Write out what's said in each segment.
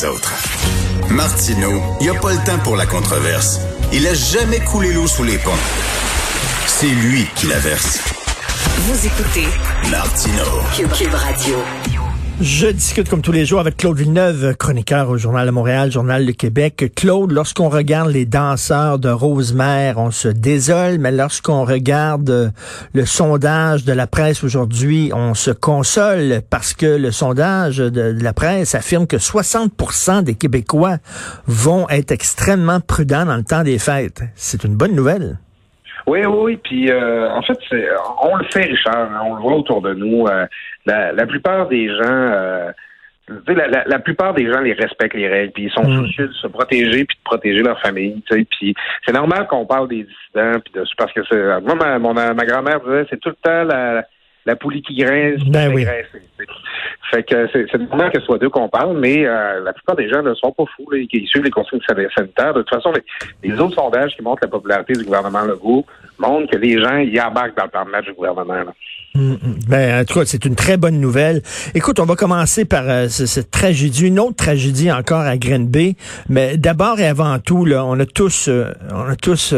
autres. Martineau, il a pas le temps pour la controverse. Il a jamais coulé l'eau sous les ponts. C'est lui qui la verse. Vous écoutez Martino. Cube Radio. Je discute comme tous les jours avec Claude Villeneuve, chroniqueur au Journal de Montréal, Journal de Québec. Claude, lorsqu'on regarde les danseurs de Rosemère, on se désole, mais lorsqu'on regarde euh, le sondage de la presse aujourd'hui, on se console parce que le sondage de la presse affirme que 60% des Québécois vont être extrêmement prudents dans le temps des fêtes. C'est une bonne nouvelle. Oui, oui, puis euh, en fait, on le fait, Richard, hein, on le voit autour de nous. Euh, la, la, plupart des gens, euh, la, la, la, plupart des gens les respectent les règles, puis ils sont mm. soucieux de se protéger puis de protéger leur famille. Puis c'est normal qu'on parle des dissidents, puis de, parce que c'est moi ma, ma grand-mère disait c'est tout le temps la la poulie qui grince, ben oui. Fait que c'est normal que ce soit d'eux qu'on parle, mais euh, la plupart des gens ne sont pas fous, là, ils suivent les consignes sanitaires. De toute façon, les, autres sondages qui montrent la popularité du gouvernement Legault montrent que les gens y embarquent dans le plan du gouvernement. Là. Mm, mm. Ben, en tout cas, c'est une très bonne nouvelle. Écoute, on va commencer par euh, cette tragédie, une autre tragédie encore à Bay. Mais d'abord et avant tout, là, on a tous, euh, on a tous,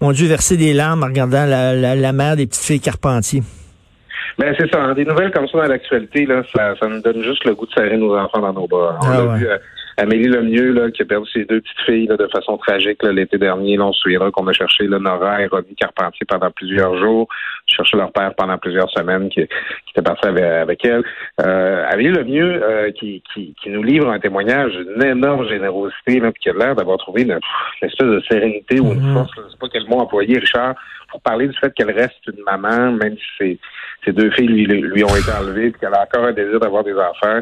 mon Dieu, versé des larmes en regardant la, la, la mère des petites filles Carpentier. Ben c'est ça. Hein. Des nouvelles comme ça dans l'actualité, là, ça, ça nous donne juste le goût de serrer nos enfants dans nos bras. On ah, vu euh, Amélie Lemieux, là, qui a perdu ses deux petites filles là, de façon tragique l'été dernier. Là, on se souviendra qu'on a cherché là, Nora et Romy Carpentier pendant plusieurs jours. Cherché leur père pendant plusieurs semaines qui, qui était parti avec, avec elle. Euh, Amélie Lemieux, euh, qui, qui, qui, nous livre un témoignage d'une énorme générosité, là, puis qui a l'air d'avoir trouvé une, espèce de sérénité ou une mm-hmm. force, je sais pas quel mot employer, Richard, pour parler du fait qu'elle reste une maman, même si ses, deux filles lui, lui ont été enlevées, puis qu'elle a encore un désir d'avoir des enfants.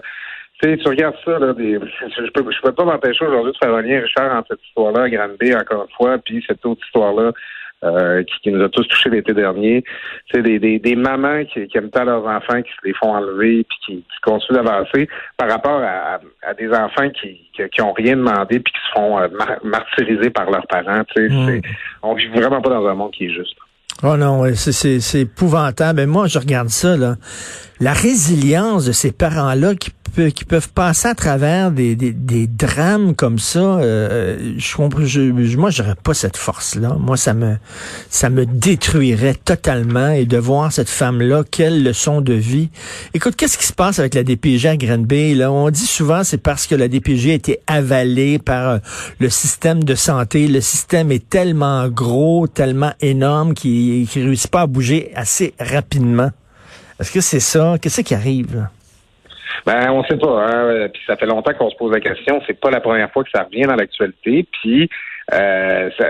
Tu sais, tu regardes ça, là, des, je peux, je peux pas m'empêcher aujourd'hui de faire un lien, Richard, entre cette histoire-là, à Grande encore une fois, puis cette autre histoire-là, euh, qui, nous a tous touchés l'été dernier. C'est des, des, des, mamans qui, qui, aiment tant leurs enfants, qui se les font enlever, puis qui, qui continuent d'avancer, par rapport à, à, des enfants qui, qui, ont rien demandé, puis qui se font euh, martyriser par leurs parents. Tu sais, mmh. on vit vraiment pas dans un monde qui est juste. Oh non, c'est épouvantable. Mais moi, je regarde ça, là. La résilience de ces parents-là qui qui peuvent passer à travers des, drames comme ça, euh, je, je, moi, j'aurais pas cette force-là. Moi, ça me, ça me détruirait totalement et de voir cette femme-là, quelle leçon de vie. Écoute, qu'est-ce qui se passe avec la DPG à Granby? Là, on dit souvent c'est parce que la DPG a été avalée par euh, le système de santé. Le système est tellement gros, tellement énorme qu'il ne réussit pas à bouger assez rapidement. Est-ce que c'est ça? Qu'est-ce qui arrive? Là? Ben, on sait pas. Hein? Puis ça fait longtemps qu'on se pose la question. C'est pas la première fois que ça revient dans l'actualité. Puis, euh, ça,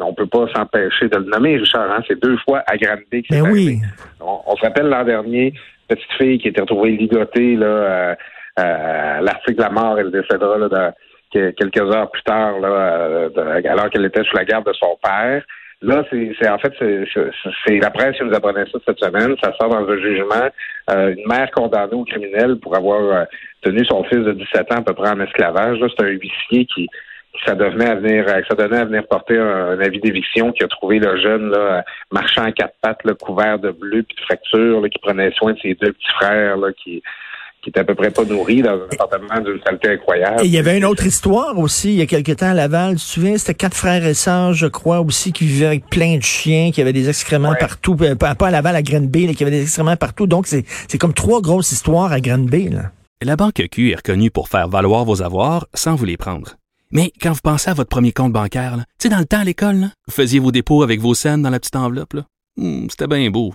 on peut pas s'empêcher de le nommer, Richard. Hein? C'est deux fois à Grande Mais ben oui. On, se rappelle l'an dernier, petite fille qui était retrouvée ligotée là, euh, euh, l'article de la mort. Elle décédera là, quelques heures plus tard, là, euh, alors qu'elle était sous la garde de son père. Là, c'est en fait c'est la presse qui nous apprenait ça cette semaine. Ça sort dans un jugement. Euh, une mère condamnée au criminel pour avoir euh, tenu son fils de 17 ans à peu près en esclavage. C'est un huissier qui ça devenait à venir euh, ça donnait à venir porter un, avis d'éviction qui a trouvé le jeune là, marchant en quatre pattes, là, couvert de bleu puis de fractures, qui prenait soin de ses deux petits frères, là, qui qui était à peu près pas nourri dans un appartement d'une saleté incroyable. Et il y avait une autre histoire aussi, il y a quelque temps à Laval, tu te souviens, c'était quatre frères et sœurs, je crois, aussi, qui vivaient avec plein de chiens, qui avaient des excréments partout, euh, pas, à Laval, à Granby, qui avaient des excréments partout. Donc, c'est comme trois grosses histoires à Granby. Là. La Banque Q est reconnue pour faire valoir vos avoirs sans vous les prendre. Mais quand vous pensez à votre premier compte bancaire, tu sais, dans le temps à l'école, vous faisiez vos dépôts avec vos scènes dans la petite enveloppe. Hmm, c'était bien beau.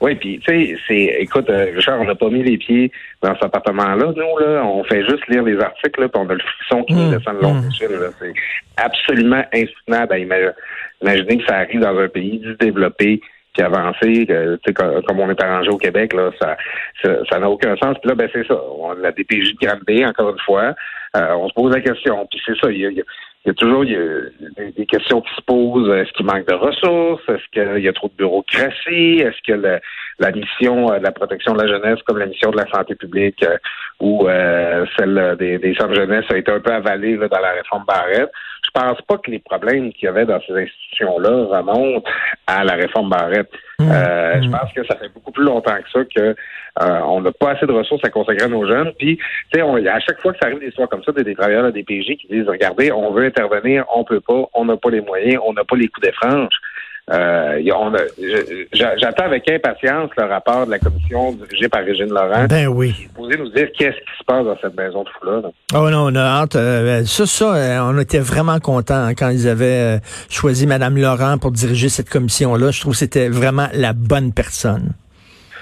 Oui, puis tu sais, c'est, écoute, euh, Richard, on n'a pas mis les pieds dans cet appartement-là. Nous, là, on fait juste lire les articles, là, puis on a le frisson qui nous Mmh, descend le long mmh. C'est absolument insoutenable à ima- imaginer que ça arrive dans un pays développé puis avancé, que, tu sais, comme, on est arrangé au Québec, là, ça ça ça n'a aucun sens. Puis là, ben c'est ça. On a la DPJ de Granby, encore une fois. Euh, on se pose la question. Puis c'est ça, il y a, y a- il y a toujours des- questions qui se posent. Est-ce qu'il manque de ressources? Est-ce qu'il y a trop de bureaucratie? Est-ce que la mission euh, de la protection de la jeunesse, comme la mission de la santé publique euh, ou euh, celle des, des centres jeunesse, a été un peu avalée dans la réforme Barrette? Je pense pas que les problèmes qu'il y avait dans ces institutions-là remontent à la réforme Barrette. Mmh, Euh, Je pense que ça fait beaucoup plus longtemps que ça que euh, on n'a pas assez de ressources à consacrer à nos jeunes. Puis, tu sais, on- à chaque fois que ça arrive des histoires comme ça, des, des travailleurs de DPJ qui disent regardez, on veut intervenir, on peut pas, on n'a pas les moyens, on n'a pas les coups des franges. Euh, J'attends avec impatience le rapport de la commission dirigée par Régine Laurent. Ben oui. est supposée nous dire qu'est-ce qui se passe dans cette maison de fou-là. là. Oh non, on a hâte. euh, ça, ça, euh, on était vraiment contents hein, quand ils avaient euh, choisi Mme Laurent pour diriger cette commission-là. Je trouve que c'était vraiment la bonne personne.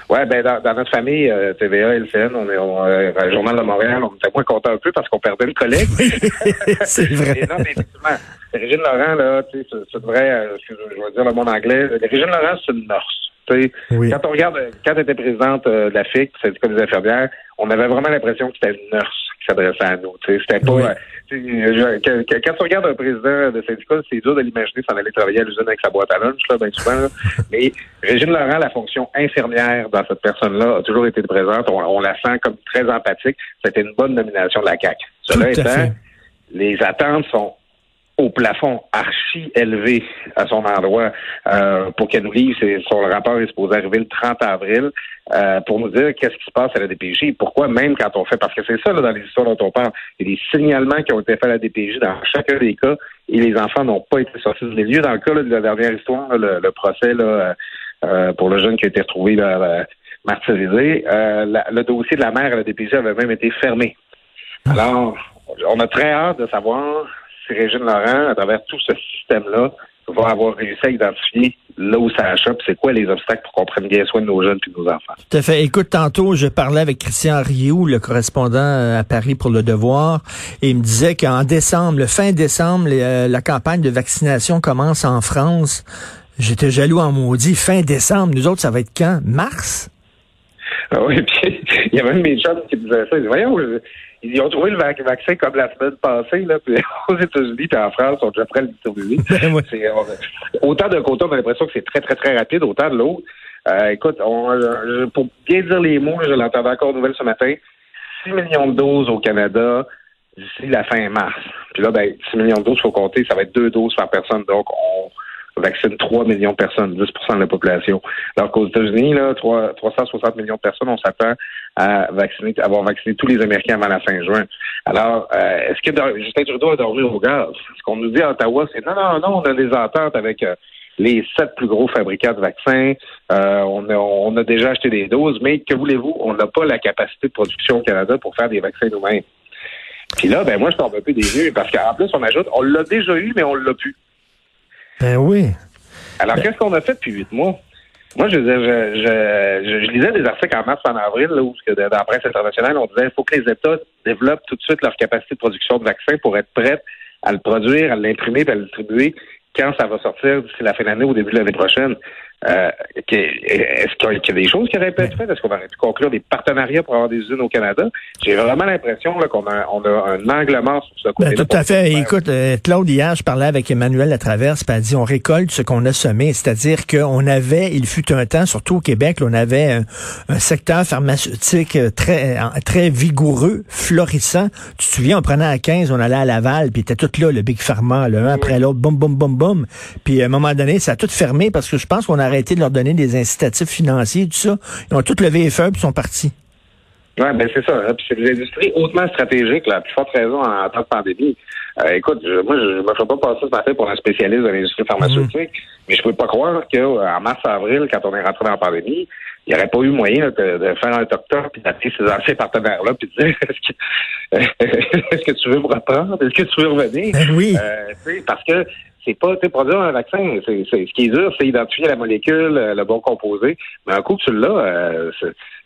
Ouais, ben dans, dans notre famille, euh, TVA, LCN, on est on, euh, le Journal de Montréal, on était moins content un peu parce qu'on perdait une collègue. C'est vrai. Et non, mais effectivement, Régine Laurent, là, tu sais, ça, ça devrait, euh, excuse, je vais dire le mot en anglais, Régine Laurent, c'est une nurse. Oui. Quand on regarde, euh, quand elle était présidente euh, de la FIC, du syndicat des infirmières, on avait vraiment l'impression que c'était une nurse s'adressait à nous. C'était pas. Oui. euh, je- que- que- quand tu regardes un président de syndicat, c'est dur de l'imaginer s'en aller travailler à l'usine avec sa boîte à lunch, là, bien souvent. là. Mais Régine Laurent, la fonction infirmière dans cette personne-là a toujours été présente. On, on la sent comme très empathique. C'était une bonne nomination de la CAQ. Cela étant, les attentes sont au plafond archi élevé à son endroit euh, pour qu'elle nous livre. Son rapport est supposé arriver le 30 avril euh, pour nous dire qu'est-ce qui se passe à la DPJ. Pourquoi même quand on fait, parce que c'est ça là, dans les histoires dont on parle, il y a des signalements qui ont été faits à la DPJ dans chacun des cas et les enfants n'ont pas été sortis du milieu. Dans le cas là, de la dernière histoire, là, le, le procès là, euh, euh, pour le jeune qui a été retrouvé là, euh, martyrisé, euh, la- le dossier de la mère à la DPJ avait même été fermé. Alors, on a très hâte de savoir si Régine Laurent, à travers tout ce système-là, va avoir réussi à identifier là où ça achoppe, c'est quoi les obstacles pour qu'on prenne bien soin de nos jeunes et de nos enfants. Tout à fait. Écoute, tantôt, je parlais avec Christian Rioux, le correspondant euh, à Paris pour Le Devoir, et il me disait qu'en décembre, le fin décembre, les, euh, la campagne de vaccination commence en France. J'étais jaloux en maudit. Fin décembre, nous autres, ça va être quand? Mars? Ah oui, puis il y a même mes chums qui disaient ça. Ils disaient, voyons, ils ont trouvé le vac- vaccin comme la semaine passée, là, puis aux États-Unis et en France, on est à le distribuer. Ben autant d'un côté, on a l'impression que c'est très, très, très rapide, autant de l'autre. Euh, écoute, on, euh, pour bien dire les mots, je l'entendais encore aux nouvelles ce matin, 6 millions de doses au Canada d'ici la fin mars. Puis là, ben, 6 millions de doses, il faut compter, ça va être deux doses par personne. Donc, on vaccine 3 millions de personnes, 10% de la population. Alors qu'aux États-Unis, là, 3, 360 millions de personnes, on s'attend à vacciner, à avoir vacciné tous les Américains avant la fin juin. Alors, euh, est-ce que Justin Trudeau a dormi au gaz? Ce qu'on nous dit à Ottawa, c'est non, non, non, on a des ententes avec euh, les sept plus gros fabricants de vaccins. Euh, on, a, déjà acheté des doses, mais que voulez-vous? On n'a pas la capacité de production au Canada pour faire des vaccins nous-mêmes. Puis là, ben moi, je tombe un peu des yeux parce qu'en plus, on ajoute, on l'a déjà eu, mais on l'a plus. Ben oui. Alors, qu'est-ce qu'on a fait depuis huit mois? Moi, je, je, je, je, lisais des articles en mars, en avril, là, où dans la presse internationale, on disait qu'il faut que les États développent tout de suite leur capacité de production de vaccins pour être prêts à le produire, à l'imprimer, et à le distribuer quand ça va sortir d'ici la fin de l'année ou au début de l'année prochaine. Euh, Est-ce qu'il y, a- des choses qui auraient pu être faites? Est-ce qu'on aurait pu conclure des partenariats pour avoir des usines au Canada? J'ai vraiment l'impression qu'on a, on a un angle mort sur ce Ben, côté-là. tout à fait. Écoute, euh, Claude, hier, je parlais avec Emmanuel Latraverse, puis elle dit on récolte ce qu'on a semé. C'est-à-dire qu'on avait, il fut un temps, surtout au Québec, là, on avait un, un secteur pharmaceutique euh, très, très vigoureux, florissant. Tu te souviens, on prenait à 15, on allait à Laval, puis était tout là, le Big Pharma, un après l'autre, boum, boum, boum, boum. Puis à un moment donné, ça a tout fermé parce que je pense qu'on a arrêté de leur donner des incitatifs financiers, tout ça. Ils ont tout levé les feux, puis sont partis. Oui, ben c'est ça. hein. Puis c'est des industries hautement stratégiques, la plus forte raison en, en temps de pandémie. Euh, écoute, je- moi, je ne me ferais pas passer ce matin pour un spécialiste de l'industrie pharmaceutique, mais je peux pas croire qu'en mars-avril, quand on est rentré dans la pandémie, il n'y aurait pas eu moyen là, de, de faire un docteur puis d'appeler ses anciens partenaires-là puis de dire est-ce que, est-ce que tu veux me reprendre? Est-ce que tu veux revenir? Ben oui. Euh, parce que c'est pas, produire un vaccin, c'est, ce qui est dur, c'est identifier la molécule, le bon composé. Mais un coup que tu l'as,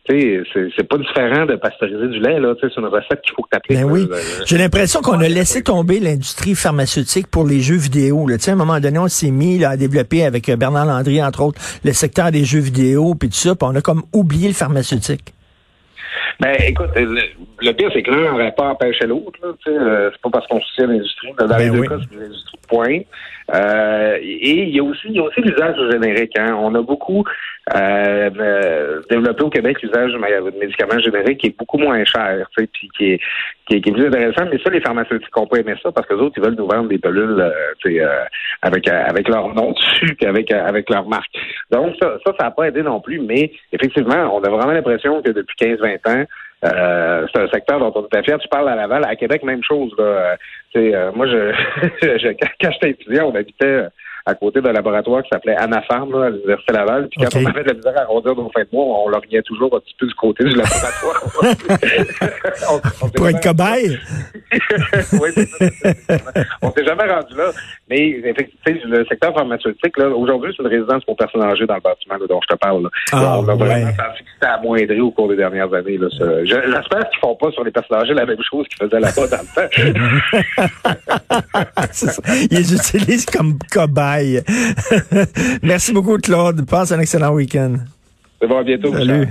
c'est, c'est pas différent de pasteuriser du lait, là. C'est une recette qu'il faut que tu appliques. Ben oui. J'ai l'impression qu'on a laissé tomber l'industrie pharmaceutique pour les jeux vidéo. Là. À un moment donné, on s'est mis là, à développer avec Bernard Landry, entre autres, le secteur des jeux vidéo, puis tout ça, puis on a comme oublié le pharmaceutique. Ben, écoute, le, pire, c'est que l'un n'aurait pas empêché l'autre. Euh, c'est pas parce qu'on soutient l'industrie. Dans les ben deux cas, c'est l'industrie point. Euh, et il y a aussi, il y a aussi l'usage générique. Hein. On a beaucoup euh, euh, développé au Québec l'usage de médicaments génériques qui est beaucoup moins cher, puis qui est, qui est, qui est plus intéressant. Mais ça, les pharmaceutiques n'ont pas aimé ça parce que les autres, ils veulent nous vendre des pilules euh, avec avec leur nom dessus, avec avec leur marque. Donc ça, ça, n'a pas aidé non plus. Mais effectivement, on a vraiment l'impression que depuis 15-20 ans, euh, c'est un secteur dont on est fier. Tu parles à Laval. À Québec, même chose. Là. Euh, moi, je, je, quand j'étais étudiant, on habitait à côté d'un laboratoire qui s'appelait Anapharm à l'Université Laval. Puis quand on avait de la misère à arrondir nos fins de mois, on lorgnait toujours un petit peu du côté du laboratoire. Pour être cobaye? oui, on s'est jamais rendu là. Mais effectivement, le secteur pharmaceutique, là, aujourd'hui, c'est une résidence pour personnes âgées dans le bâtiment dont je te parle. Ah, on a vraiment senti que c'était amoindri au cours des dernières années. Là, J'espère qu'ils font pas sur les personnes âgées la même chose qu'ils faisaient là-bas dans le temps. Ils utilisent comme cobaye. Merci beaucoup, Claude. Passe un excellent week-end. À bientôt. Salut.